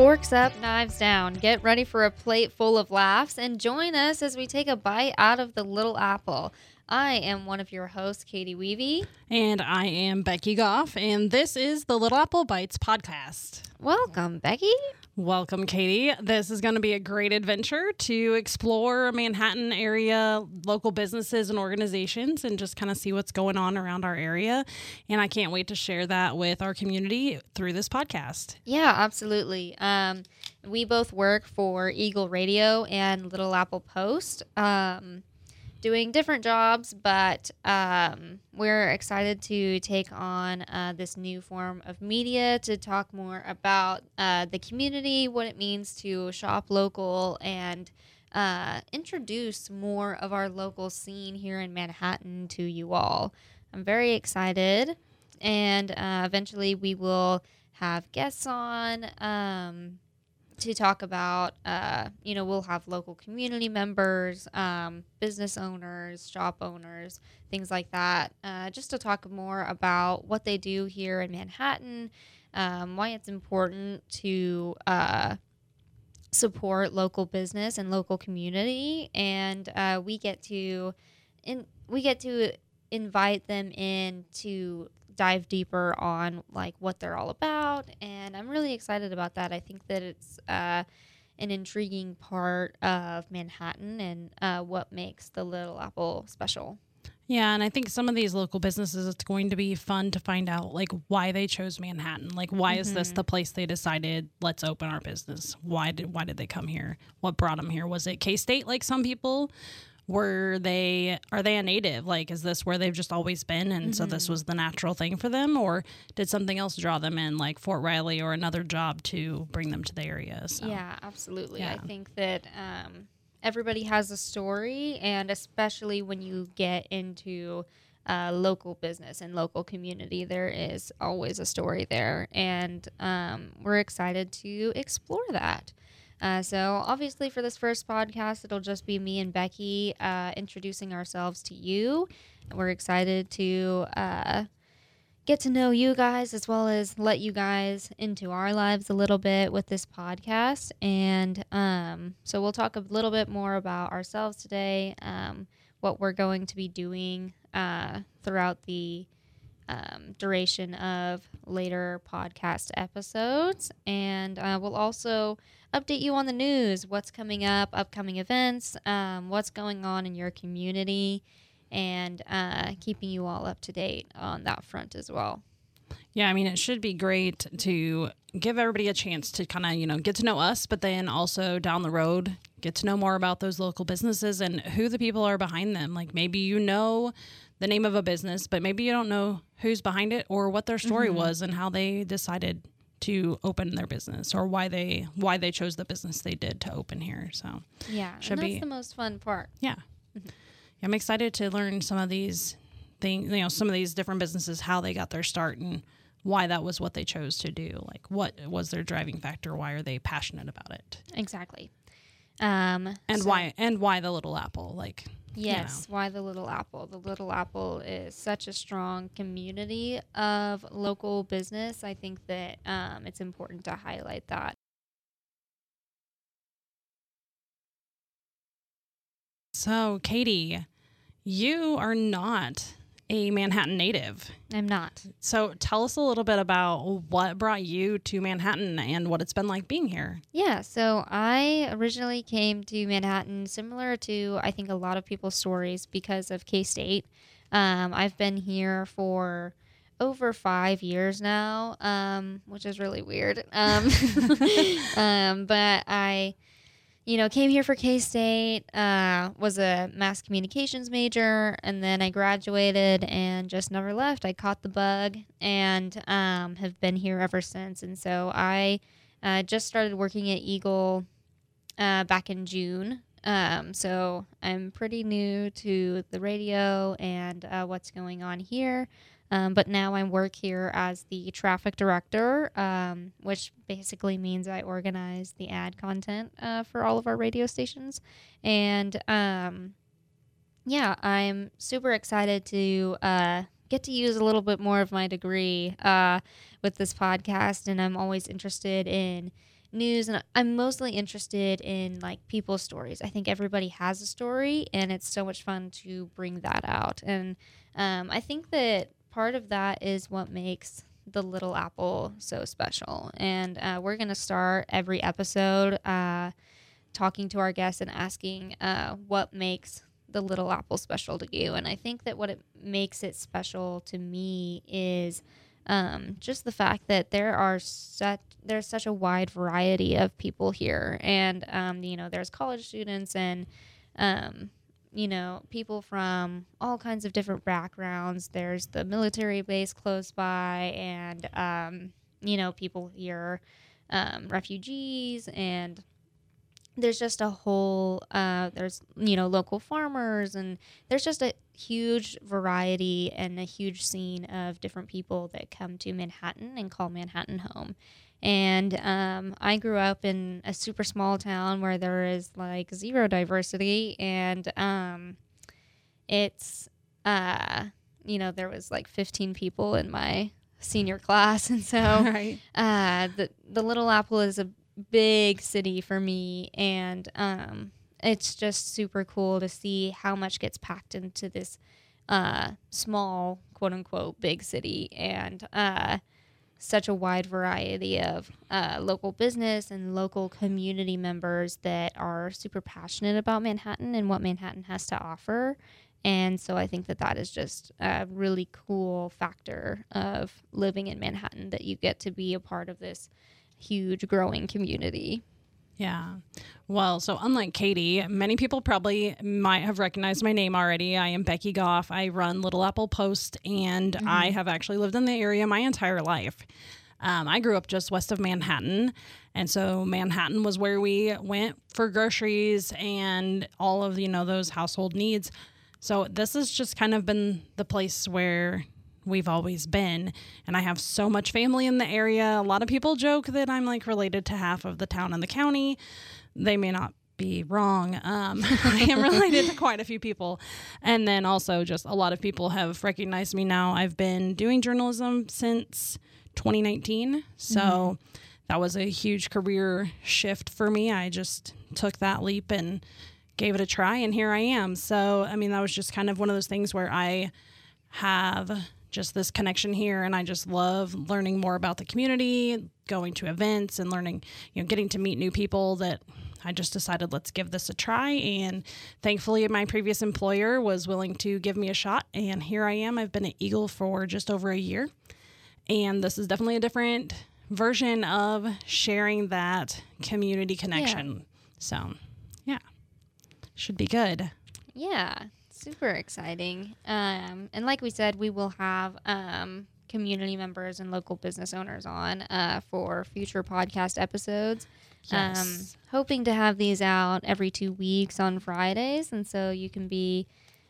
Forks up, knives down. Get ready for a plate full of laughs and join us as we take a bite out of the little apple. I am one of your hosts, Catie Weavy. And I am Becky Goff, and this is the Little Apple Bites podcast. Welcome, Becky. Welcome, Catie. This is going to be a great adventure to explore Manhattan area local businesses and organizations and just kind of see what's going on around our area. And I can't wait to share that with our community through this podcast. Yeah, absolutely. Um, we both work for Eagle Radio and Little Apple Post. Um, doing different jobs, but um, we're excited to take on uh, this new form of media to talk more about uh, the community, what it means to shop local, and uh, introduce more of our local scene here in Manhattan to you all. I'm very excited, and uh, eventually we will have guests on. Um, to talk about, uh, you know, we'll have local community members, um, business owners, shop owners, things like that, uh, just to talk more about what they do here in Manhattan, um, why it's important to uh, support local business and local community, and uh, we get to, in we get to invite them in to dive deeper on like what they're all about and i'm really excited about that i think that it's uh, an intriguing part of manhattan and uh, what makes the little apple special yeah, and I think some of these local businesses, it's going to be fun to find out like why they chose Manhattan. Like, why mm-hmm. is this mm-hmm. the place they decided let's open our business? Why did why did they come here? What brought them here? Was it K State like some people? Were they are they a native like is this where they've just always been and mm-hmm. so this mm-hmm. was the natural thing for them or did something else draw them in like fort riley or another job to bring them to the area so, yeah absolutely yeah. i think that um, everybody has a story and especially when you get into uh, local business and local community there is always a story there and um, we're excited to explore that uh, so, obviously, for this first podcast, it'll just be me and Becky uh, introducing ourselves to you. We're excited to uh, get to know you guys as well as let you guys into our lives a little bit with this podcast. And um, so, we'll talk a little bit more about ourselves today, um, what we're going to be doing uh, throughout the um, duration of later podcast episodes. And uh, we'll also update you on the news, what's coming up, upcoming events, um, what's going on in your community, and uh, keeping you all up to date on that front as well. Yeah, I mean, it should be great to give everybody a chance to kind of, you know, get to know us, but then also down the road, get to know more about those local businesses and who the people are behind them. Like maybe you know the name of a business, but maybe you don't know who's behind it or what their story mm-hmm. was and how they decided to open their business or why they why they chose the business they did to open here. So yeah, should that's be, the most fun part. Yeah. Mm-hmm. yeah, I'm excited to learn some of these things. You know, some of these different businesses how they got their start and why that was what they chose to do. Like, what was their driving factor? Why are they passionate about it? Exactly. Um, and so why and why the little apple? Like, Yes, you know. why the Little Apple? The Little Apple is such a strong community of local business. I think that um, it's important to highlight that. So, Catie, you are not a Manhattan native. I'm not. So tell us a little bit about what brought you to Manhattan and what it's been like being here. Yeah, so I originally came to Manhattan similar to I think a lot of people's stories because of K State. Um, I've been here for over five years now, um, which is really weird. Um, um but I you know, came here for K State, uh, was a mass communications major, and then I graduated and just never left. I caught the bug and um, have been here ever since. And so I uh, just started working at Eagle uh, back in June. Um, so I'm pretty new to the radio and uh, what's going on here. Um, but now I work here as the traffic director, um, which basically means I organize the ad content uh, for all of our radio stations. And um, yeah, I'm super excited to uh, get to use a little bit more of my degree uh, with this podcast. And I'm always interested in news and I'm mostly interested in like people's stories. I think everybody has a story and it's so much fun to bring that out. And um, I think that part of that is what makes the Little Apple so special. And uh, we're going to start every episode uh, talking to our guests and asking uh, what makes the Little Apple special to you. And I think that what it makes it special to me is um, just the fact that there are such there's such a wide variety of people here, and um, you know there's college students and um, you know people from all kinds of different backgrounds. There's the military base close by, and um, you know people here, um, refugees, and there's just a whole uh, there's you know local farmers and there's just a huge variety and a huge scene of different people that come to manhattan and call manhattan home and um, i grew up in a super small town where there is like zero diversity and um, it's uh, you know there was like 15 people in my senior class. And so right. uh, the the little apple is a big city for me. And um, it's just super cool to see how much gets packed into this uh, small quote unquote big city. And uh, such a wide variety of uh, local business and local community members that are super passionate about Manhattan and what Manhattan has to offer. And so I think that that is just a really cool factor of living in Manhattan that you get to be a part of this huge growing community. Yeah. Well, so unlike Catie, many people probably might have recognized my name already. I am Becky Goff. I run Little Apple Post, and mm-hmm. I have actually lived in the area my entire life. Um, I grew up just west of Manhattan. And so Manhattan was where we went for groceries and all of, you know, those household needs. So this has just kind of been the place where we've always been. And I have so much family in the area. A lot of people joke that I'm like related to half of the town and the county. They may not be wrong. Um, I am related to quite a few people. And then also, just a lot of people have recognized me now. I've been doing journalism since 2019. So mm-hmm. that was a huge career shift for me. I just took that leap and gave it a try, and here I am. So, I mean, that was just kind of one of those things where I have just this connection here and I just love learning more about the community, going to events and learning, you know, getting to meet new people that I just decided let's give this a try and thankfully my previous employer was willing to give me a shot and here I am. I've been at Eagle for just over a year. And this is definitely a different version of sharing that community connection. Yeah. So, yeah. Should be good. Yeah super exciting. Um, and like we said, we will have um, community members and local business owners on uh, for future podcast episodes. Yes. Um, hoping to have these out every two weeks on Fridays, and so you can be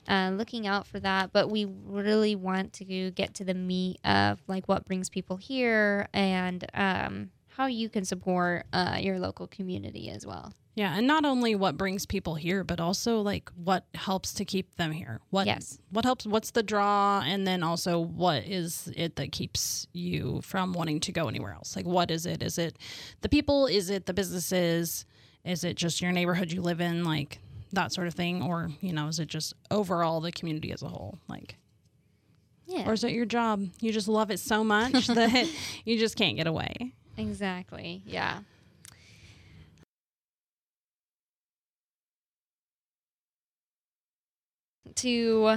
uh, looking out for that. But we really want to get to the meat of like what brings people here and um, how you can support uh, your local community as well. Yeah, and not only what brings people here, but also like what helps to keep them here. What yes. what helps what's the draw and then also what is it that keeps you from wanting to go anywhere else? Like what is it? Is it the people? Is it the businesses? Is it just your neighborhood you live in? Like that sort of thing? Or, you know, is it just overall the community as a whole? Like yeah. Or is it your job? You just love it so much that you just can't get away. Exactly. Yeah. To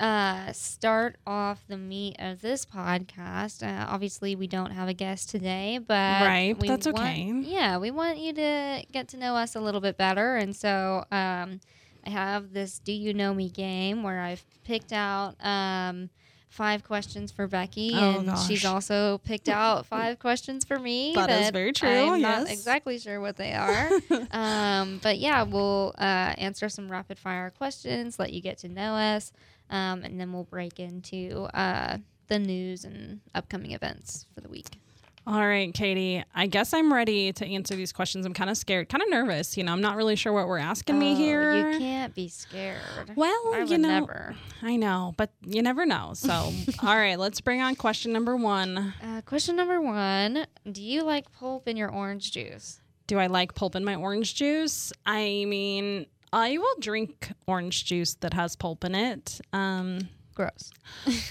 uh, start off the meat of this podcast, uh, obviously we don't have a guest today, but right, but that's want, okay. Yeah, we want you to get to know us a little bit better, and so um, I have this "Do You Know Me" game where I've picked out. Um, five questions for Becky, oh, and gosh. she's also picked out five questions for me. that, that is very true. I'm yes. not exactly sure what they are, um, but yeah, we'll uh, answer some rapid fire questions, let you get to know us, um, and then we'll break into uh, the news and upcoming events for the week. All right, Catie. I guess I'm ready to answer these questions. I'm kind of scared, kind of nervous. You know, I'm not really sure what we're asking me Oh, here. You can't be scared. Well, I you know, never. I know, but you never know. So, all right, let's bring on question number one. Uh, question number one: Do you like pulp in your orange juice? Do I like pulp in my orange juice? I mean, I will drink orange juice that has pulp in it. Um, Gross.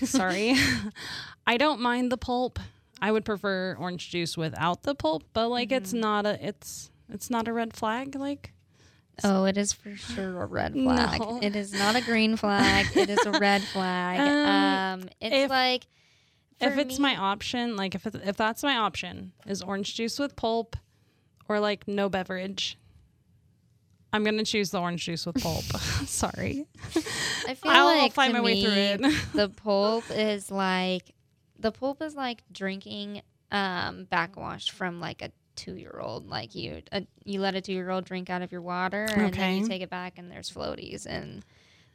sorry, I don't mind the pulp. I would prefer orange juice without the pulp, but like, Mm-hmm. it's not a it's it's not a red flag. Like, Oh, it is for sure a red flag. No. It is not a green flag. it is a red flag. Um, Um, it's if- like if it's me- my option, like if if that's my option, is orange juice with pulp, or like no beverage. I'm gonna choose the orange juice with pulp. Sorry. I feel I'll like find to my way through it. the pulp is like the pulp is like drinking um backwash from like a two year old. Like you you let a two year old drink out of your water and then you take it back and there's floaties and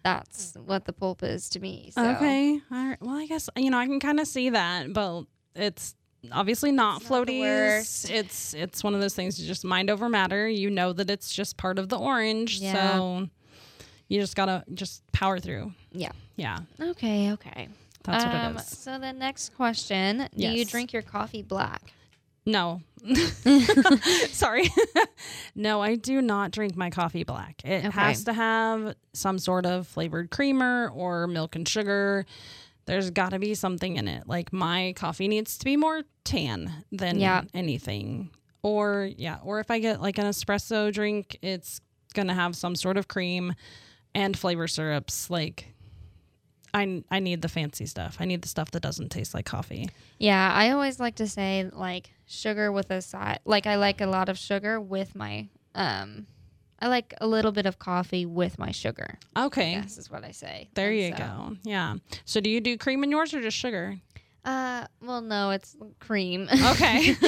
that's what the pulp is to me. So Okay. All right. Well, I guess you know I can kind of see that, but it's obviously not It's floaties. worst. it's it's one of those things. You just mind over matter. You know that it's just part of the orange, Yeah. so you just gotta just power through. Yeah. Yeah. Okay, okay. That's what Um, it is. So the next question: Do you drink your coffee black? No. Sorry. no, I do not drink my coffee black. It Okay. has to have some sort of flavored creamer or milk and sugar. There's got to be something in it. Like my coffee needs to be more tan than Yeah. anything. Or yeah, or if I get like an espresso drink, it's going to have some sort of cream and flavor syrups like I, I need the fancy stuff. I need the stuff that doesn't taste like coffee. Yeah, I always like to say like sugar with a side. Like I like a lot of sugar with my um. I like a little bit of coffee with my sugar. Okay. This is what I say. There And you so- go. Yeah. So do you do cream in yours or just sugar? Uh, well, no, it's cream. Okay.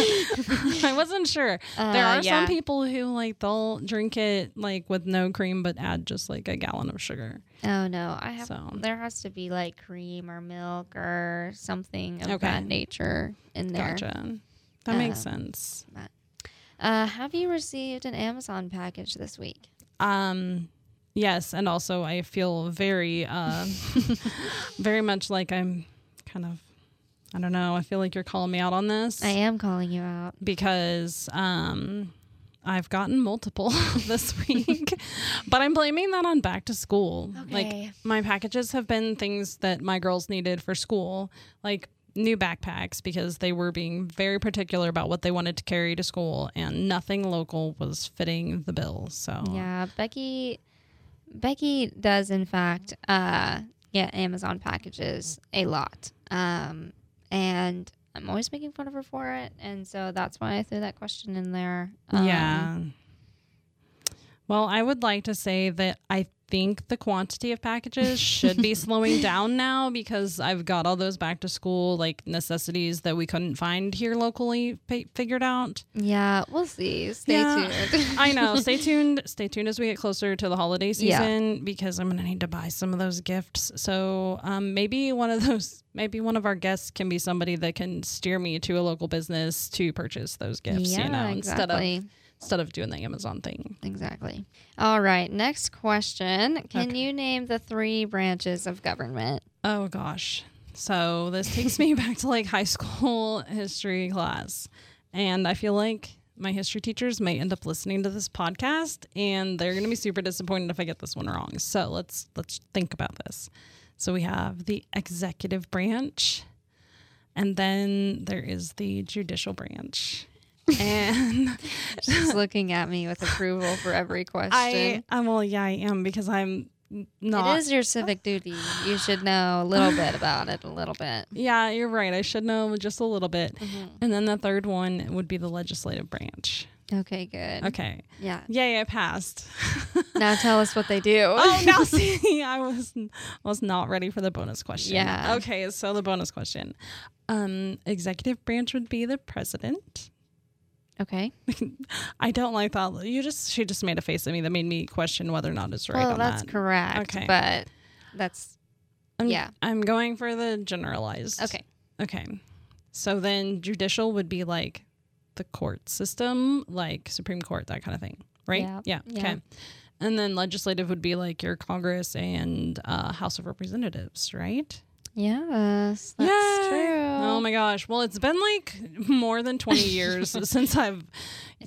I wasn't sure. there Uh, are yeah. some people who like they'll drink it like with no cream but add just like a gallon of sugar. Oh no, I have. So- There has to be like cream or milk or something of Okay. that nature in there. Gotcha. That makes Uh, sense. Uh, have you received an Amazon package this week? Um yes, and also I feel very uh very much like I'm kind of I don't know, I feel like you're calling me out on this. I am calling you out. because um I've gotten multiple this week, but I'm blaming that on back to school. Like my packages have been things that my girls needed for school, like new backpacks because they were being very particular about what they wanted to carry to school and nothing local was fitting the bill. So Yeah, Becky Becky does in fact uh get Amazon packages a lot. Um and I'm always making fun of her for it, and so that's why I threw that question in there. Um, yeah. Well, I would like to say that I think the quantity of packages should be slowing down now because I've got all those back to school like necessities that we couldn't find here locally fi- figured out. Yeah, we'll see. Stay Yeah. tuned. I know. Stay tuned. Stay tuned as we get closer to the holiday Yeah. season because I'm gonna need to buy some of those gifts. So um, maybe one of those, maybe one of our guests can be somebody that can steer me to a local business to purchase those gifts. yeah, you know, instead of exactly. Instead of doing the Amazon thing. Exactly. All right. Next question. Can Okay. you name the three branches of government? Oh gosh. So this takes me back to like high school history class. And I feel like my history teachers may end up listening to this podcast and they're going to be super disappointed if I get this one wrong. So let's let's think about this. So we have the executive branch and then there is the judicial branch. And She's looking at me with approval for every question. I I'm well yeah, I am because I'm not it is your civic duty. You should know a little bit about it, a little bit. Yeah, you're right. I should know just a little bit. Mm-hmm. And then the third one would be the legislative branch. Okay, good. Okay. Yeah. Yay, I passed. Now tell us what they do. oh, now see, I was was not ready for the bonus question. Yeah. Okay, so the bonus question. Um, executive branch would be the president. Okay. I don't like that. You just she just made a face at me that made me question whether or not it's right well, that's that. correct. Okay. But that's I'm, yeah. I'm going for the generalized. okay. Okay. So then judicial would be like the court system, like Supreme Court, that kind of thing, right? Yeah. Yeah. Yeah. Okay. And then legislative would be like your Congress and uh, House of Representatives, right? Yes, that's Yay! true. Oh my gosh. Well, it's been like more than 20 years since I've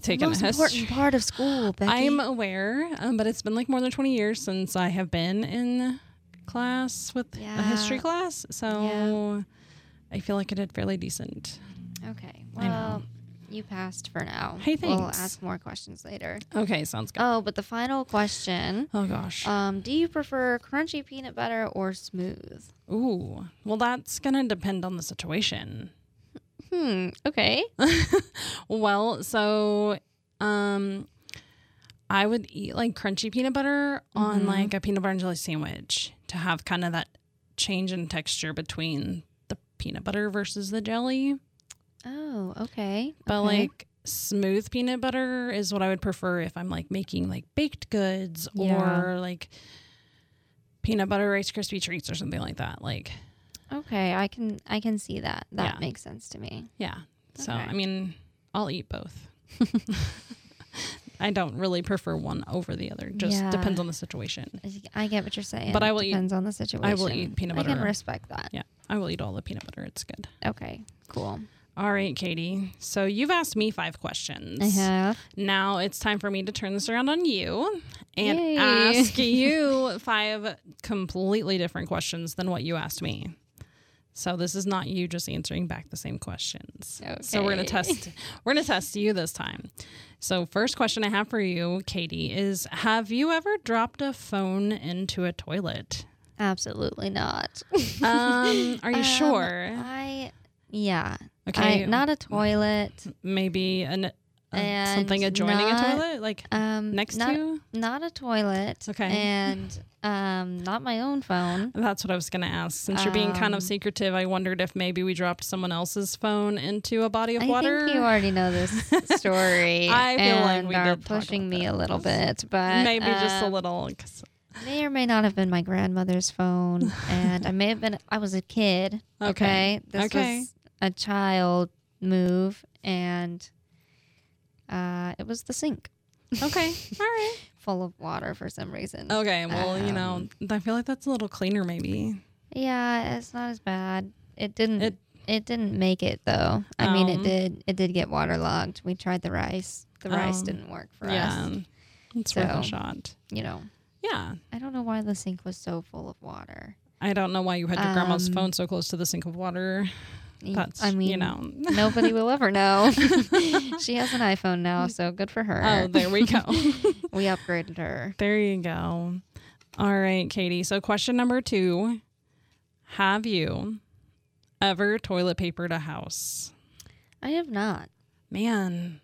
taken Most a history. important part of school, Becky. I'm aware, um, but it's been like more than 20 years since I have been in class with a history class. So I feel like I did fairly decent. okay. Well, you passed for now. Hey, We'll ask more questions later. Okay, sounds good. Oh, but the final question. Oh gosh. Um, do you prefer crunchy peanut butter or smooth? Ooh. Well, that's going to depend on the situation. Hmm. Okay. Well, so um I would eat like crunchy peanut butter on Mhm. like a peanut butter and jelly sandwich to have kind of that change in texture between the peanut butter versus the jelly. Oh, okay. But okay. like smooth peanut butter is what I would prefer if I'm like making like baked goods Yeah. or like peanut butter rice crispy treats or something like that. Like okay, I can I can see that. That Yeah. makes sense to me. yeah. So Okay. I mean, I'll eat both. I don't really prefer one over the other. Just Yeah. depends on the situation. I get what you're saying. But I will eat- Depends on the situation. I will eat peanut butter. I can respect that. Yeah, I will eat all the peanut butter. It's good. Okay. Cool. All right, Catie. So you've asked me five questions. I have. Now it's time for me to turn this around on you and Yay. ask you five completely different questions than what you asked me. So this is not you just answering back the same questions. So we're gonna test. We're gonna test you this time. So first question I have for you, Catie, is: Have you ever dropped a phone into a toilet? Absolutely not. Um, are you Um, sure? I yeah. Okay, I, not a toilet. maybe an, something adjoining not- a toilet, like Um, next not, to. not a toilet. Okay. And um, not my own phone. That's what I was going to ask. Since you're being kind Um, of secretive, I wondered if maybe we dropped someone else's phone into a body of I water. think you already know this story. I feel like we are pushing me a little bit, but maybe just a um, little. May or may not have been my grandmother's phone, and I may have been. I was a kid. Okay. Okay, this Okay. was a child move, and uh, it was the sink okay. All right. full of water for some reason. Okay. Well, you know, Um, I feel like that's a little cleaner, maybe. Yeah, it's not as bad. It didn't. It- It, didn't make it though. I mean, it Um, did. It did get waterlogged. We tried the rice. The rice Um, didn't work for yeah. us. It's worth a shot. You know, Yeah. I don't know why the sink was so full of water. I don't know why you had your grandma's Um, phone so close to the sink of water. That's, I mean, you know. nobody will ever know. she has an iPhone now, so good for her. Oh, there we go. we upgraded her. There you go. All right, Catie. So, question number two Have you ever toilet papered a house? I have not. Man,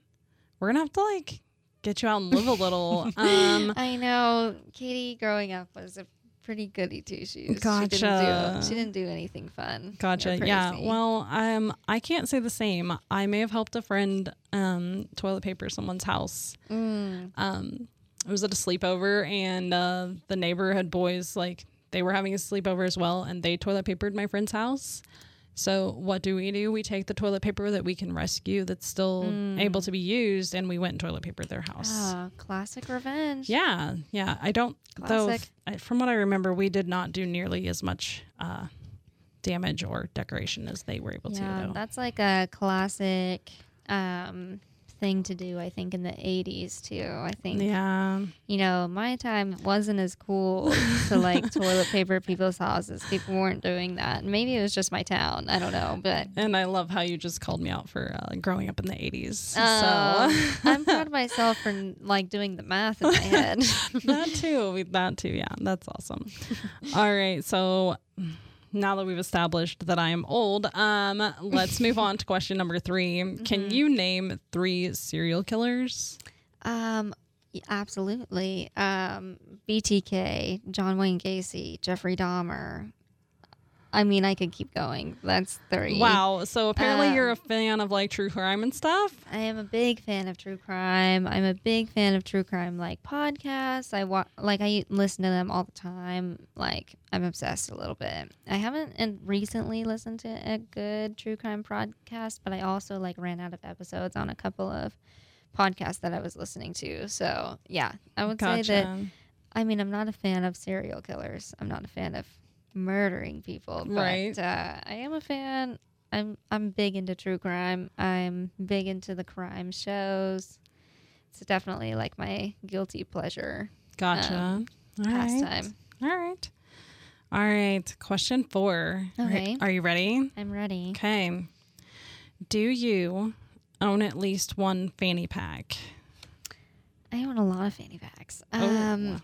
we're going to have to like get you out and live a little. Um, I know Catie growing up was a pretty goody two shoes. She didn't, Gotcha. do, she didn't do anything fun. Gotcha. Yeah. Well, um, I can't say the same. I may have helped a friend um, toilet paper someone's house. Mm. Um, it was at a sleepover, and uh, the neighborhood boys like they were having a sleepover as well, and they toilet papered my friend's house. So what do we do? We take the toilet paper that we can rescue that's still Mm. able to be used, and we went and toilet papered their house. Ah, classic revenge. Yeah, yeah. I don't though. Classic. I, from what I remember, we did not do nearly as much uh, damage or decoration as they were able Yeah, to. Though. that's like a classic um, thing to do. I think in the '80s too. I think Yeah, you know my time wasn't as cool to like toilet paper people's houses. People weren't doing that. Maybe it was just my town. I don't know, but and I love how you just called me out for uh, growing up in the '80s. um, so I'm proud of myself for like doing the math in my head. that too, that too. Yeah, that's awesome. All right, so now that we've established that I am old, um, let's move on to question number 3 Mm-hmm. Can you name three serial killers? Um, absolutely. Um, BTK, John Wayne Gacy, Jeffrey Dahmer. I mean, I could keep going. That's three. Wow. So apparently you're a Um, fan of like true crime and stuff. I am a big fan of true crime. I'm a big fan of true crime like podcasts. I wa- like I listen to them all the time. Like I'm obsessed a little bit. I haven't and recently listened to a good true crime podcast, but I also like ran out of episodes on a couple of podcasts that I was listening to. So yeah, I would say that. I mean, I'm not a fan of serial killers. I'm not a fan of murdering people. But, Right. Uh, I am a fan. I'm I'm big into true crime. I'm big into the crime shows. It's definitely like my guilty pleasure Gotcha. um, All right. pastime. All right. All right. Question four. Okay. Are you ready? I'm ready. Okay. Do you own at least one fanny pack? I own a lot of fanny packs. Oh. Um,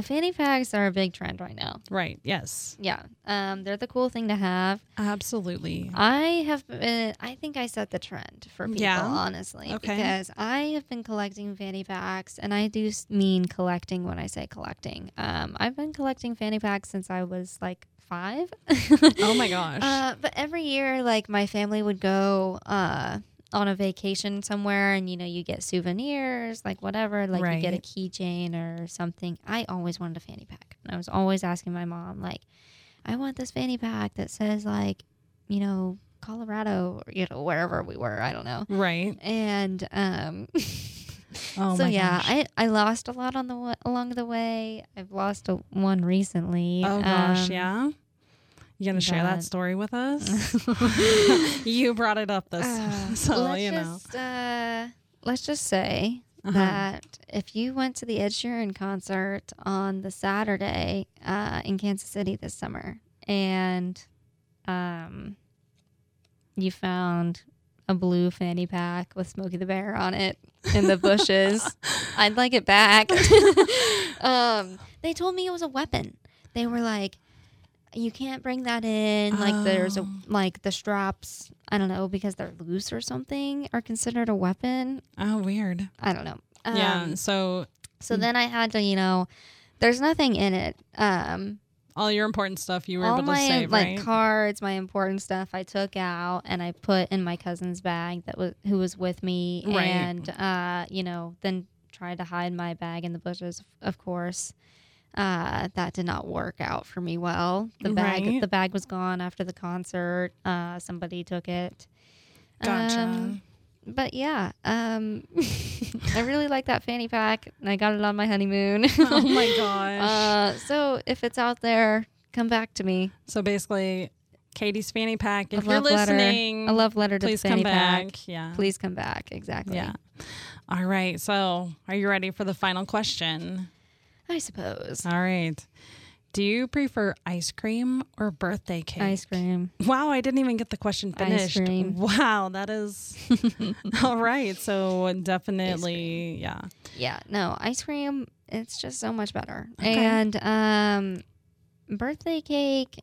fanny packs are a big trend right now. Right. Yes. Yeah, um, they're the cool thing to have. Absolutely. I have been, I think I set the trend for people, Yeah? honestly, Okay. because I have been collecting fanny packs, and I do mean collecting when I say collecting. Um, I've been collecting fanny packs since I was like five. Oh my gosh. Uh, but every year, like my family would go uh, on a vacation somewhere, and you know, you get souvenirs, like whatever, like you get a Right. keychain or something. I always wanted a fanny pack. And I was always asking my mom, like, I want this fanny pack that says like, you know, Colorado, or, you know, wherever we were. I don't know. right. And um, Oh so yeah, gosh. I, I lost a lot on the along the way. I've lost a, one recently. Oh gosh. Um, yeah. You gonna share that story with us? you brought it up this, Uh, so let's you know. just, uh, let's just say Uh-huh. that if you went to the Ed Sheeran concert on the Saturday uh, in Kansas City this summer, and um, you found a blue fanny pack with Smokey the Bear on it in the bushes, I'd like it back. um, they told me it was a weapon. They were like, you can't bring that in. Like there's a Oh. like the straps. I don't know because they're loose or something are considered a weapon. Oh, weird. I don't know. Um, yeah. So So then I had to, you know, there's nothing in it. Um, all your important stuff you were all able to my save, like right? cards, my important stuff, I took out and I put in my cousin's bag that was who was with me, Right. and uh, you know, then tried to hide my bag in the bushes. Of course, uh, that did not work out for me well. The bag, Right. the bag was gone after the concert. Uh, somebody took it. Gotcha. Um, but yeah, um, I really like that fanny pack, and I got it on my honeymoon. oh my gosh. Uh, so if it's out there, come back to me. so basically, Catie's fanny pack. If you're letter. listening, A love letter to please the come fanny back. pack. Yeah. Please come back. Exactly. Yeah. All right. So, are you ready for the final question? I suppose. All right. Do you prefer ice cream or birthday cake? Ice cream. Wow, I didn't even get the question finished. Ice cream. Wow, that is all right. So definitely, yeah. Yeah. No, ice cream. It's just so much better. Okay. And um, birthday cake.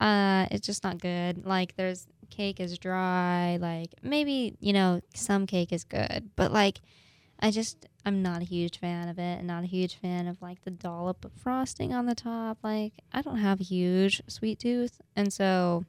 Uh, it's just not good. Like there's cake is dry. Like maybe you know some cake is good, but like I just I'm not a huge fan of it, and not a huge fan of like the dollop of frosting on the top. Like I don't have a huge sweet tooth, and so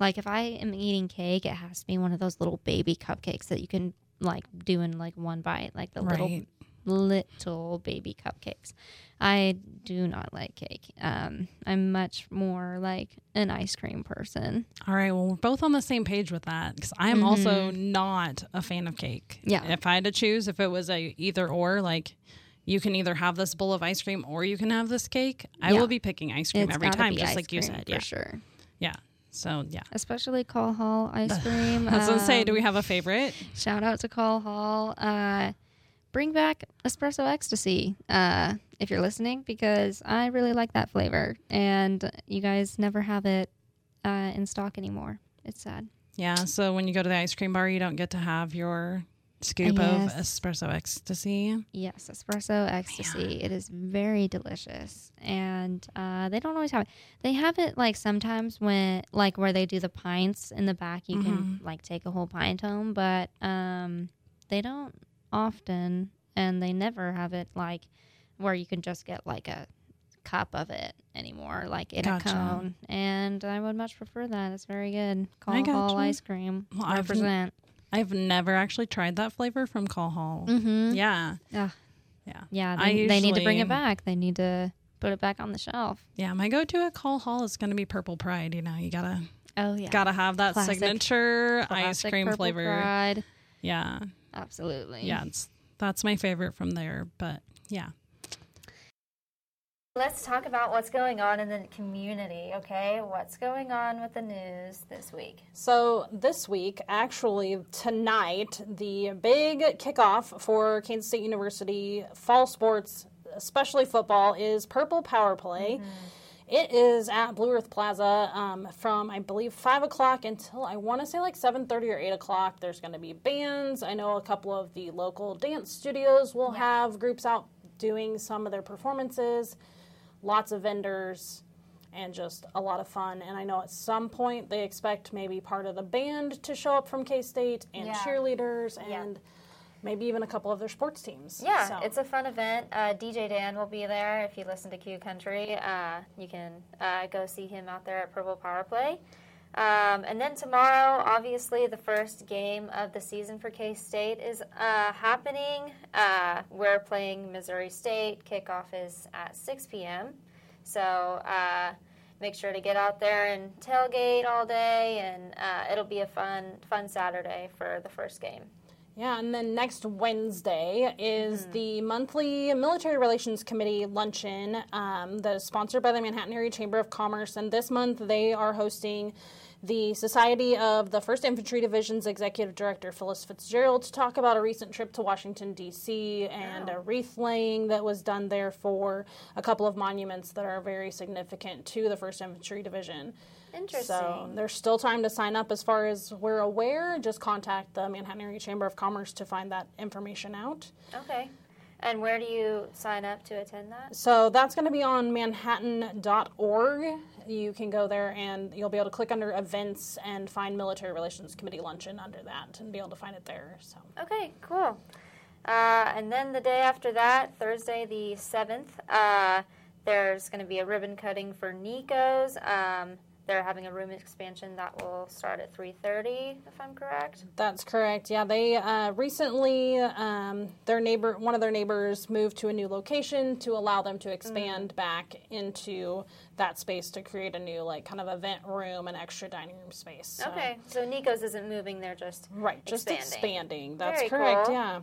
like if I am eating cake, it has to be one of those little baby cupcakes that you can like do in like one bite, like the Right. little baby cupcakes. I do not like cake. Um, I'm much more like an ice cream person. All right. Well, we're both on the same page with that because I am also not a fan of cake. Mm-hmm. Yeah. If I had to choose, if it was a either or, like you can either have this bowl of ice cream or you can have this cake, I Yeah. will be picking ice cream It's every time, just like you said. for Yeah. sure. Yeah. So yeah. Especially Call Hall ice cream. I was gonna say, do we Um, have a favorite? shout out to Call Hall? Uh, bring back espresso ecstasy uh, if you're listening because I really like that flavor, and you guys never have it uh, in stock anymore. It's sad. Yeah. So when you go to the ice cream bar, you don't get to have your scoop Yes. of espresso ecstasy. Yes, espresso ecstasy. It is very delicious, and uh, they don't always have it. They have it like sometimes when, like, where they do the pints in the back. You can like take a whole pint home, but um, they don't often, and they never have it like where you can just get like a cup of it anymore, like in Gotcha. a cone. And I would much prefer that. It's very good. Call Hall ice cream. Well, I've n- represent. I've never actually tried that flavor from Call Hall. Mm-hmm. Yeah. Yeah. Yeah. Yeah. I They, they need to bring it back. They need to put it back on the shelf. Yeah. My go to at Call Hall is going to be Purple Pride. You know, you gotta Oh yeah. gotta have that Classic- signature ice cream flavor. Pride. Yeah. Absolutely. Yeah. It's that's my favorite from there. But yeah. Let's talk about what's going on in the community, okay? What's going on with the news this week? So this week, actually tonight, the big kickoff for Kansas State University fall sports, especially football, is Purple Power Play. Mm-hmm. It is at Blue Earth Plaza um, from I believe five o'clock until I want to say like seven thirty or eight o'clock. There's going to be bands. I know a couple of the local dance studios will have groups out doing some of their performances. Lots of vendors and just a lot of fun. And I know at some point they expect maybe part of the band to show up from K State and Yeah. cheerleaders Yeah. Maybe even a couple of their sports teams. Yeah, So- it's a fun event. Uh, DJ Dan will be there. If you listen to Q Country, uh, you can uh, go see him out there at Purple Power Play. Um, and then tomorrow, obviously, the first game of the season for K State is uh, happening. Uh, we're playing Missouri State. Kickoff is at 6 p.m. So uh, make sure to get out there and tailgate all day, and uh, it'll be a fun, fun Saturday for the first game. Yeah, and then next Wednesday is the monthly Military Relations Committee luncheon um, that is sponsored by the Manhattan Area Chamber of Commerce. And this month they are hosting the Society of the 1st Infantry Division's Executive Director, Phyllis Fitzgerald, to talk about a recent trip to Washington, D.C., and a wreath laying that was done there for a couple of monuments that are very significant to the 1st Infantry Division. Interesting. So there's still time to sign up as far as we're aware. Just contact the Manhattan Area Chamber of Commerce to find that information out. Okay. And where do you sign up to attend that? So that's going to be on manhattan.org. You can go there and you'll be able to click under events and find Military Relations Committee luncheon under that and be able to find it there. So Okay, cool. Uh, and then the day after that, Thursday the 7th, uh, there's going to be a ribbon cutting for Nico's. Um, they're having a room expansion that will start at 3.30, if I'm correct. That's correct. Yeah, they uh, recently um, their neighbor, one of their neighbors, moved to a new location to allow them to expand back into that space to create a new like kind of event room and extra dining room space. So- Okay, so Nico's isn't moving, they're just Right, just expanding. expanding. That's Very correct. cool. Yeah.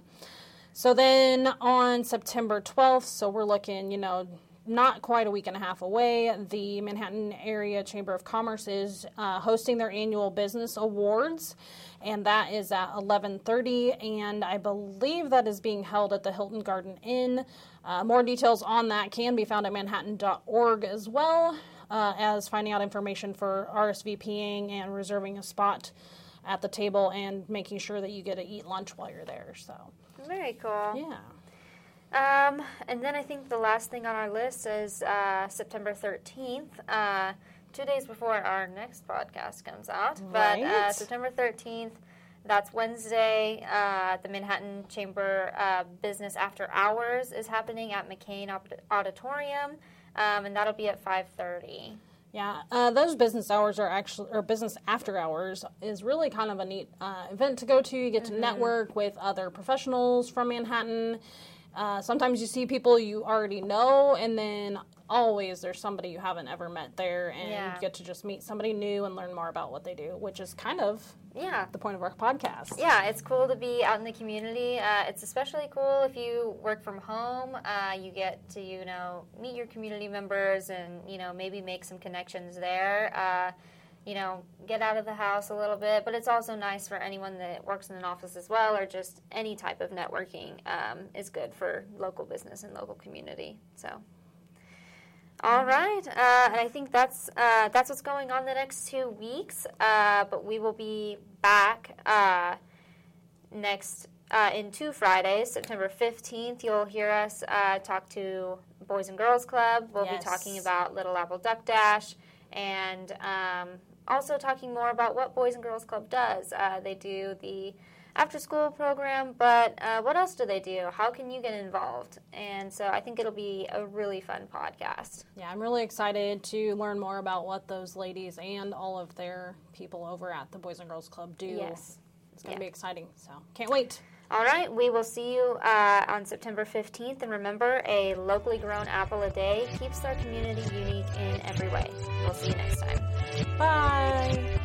So then on September 12th, so we're looking, you know, not quite a week and a half away. The Manhattan Area Chamber of Commerce is uh, hosting their annual business awards, and that is at 11:30. And I believe that is being held at the Hilton Garden Inn. Uh, more details on that can be found at manhattan.org as well uh, as finding out information for RSVPing and reserving a spot at the table and making sure that you get to eat lunch while you're there. So, Very cool. yeah. Um, and then I think the last thing on our list is uh, September 13th, uh, two days before our next podcast comes out. But uh, Right. September 13th, that's Wednesday. Uh, the Manhattan Chamber uh, Business After Hours is happening at McCain Auditorium, um, and that'll be at 5:30. Yeah, uh, those business hours are actually, or business after hours is really kind of a neat uh, event to go to. You get to network with other professionals from Manhattan. Uh, sometimes you see people you already know, and then always there's somebody you haven't ever met there, and Yeah. you get to just meet somebody new and learn more about what they do, which is kind of Yeah. the point of our podcast. Yeah, it's cool to be out in the community. Uh, it's especially cool if you work from home. Uh, you get to, you know, meet your community members and, you know, maybe make some connections there. You know, get out of the house a little bit. But it's also nice for anyone that works in an office as well or just any type of networking um, is good for local business and local community. So. All right, uh, and I think that's uh, that's what's going on the next two weeks. Uh, but we will be back uh, next uh, in two Fridays, September fifteenth. You'll hear us uh, talk to Boys and Girls Club. We'll Yes. be talking about Little Apple Duck Dash and um, also talking more about what Boys and Girls Club does. Uh, they do the after school program, but uh, what else do they do? How can you get involved? And so I think it'll be a really fun podcast. Yeah, I'm really excited to learn more about what those ladies and all of their people over at the Boys and Girls Club do. Yes. It's going to Yeah. be exciting. So can't wait. All right, we will see you uh, on September 15th. And remember, a locally grown apple a day keeps our community unique in every way. We'll see you next time. Bye.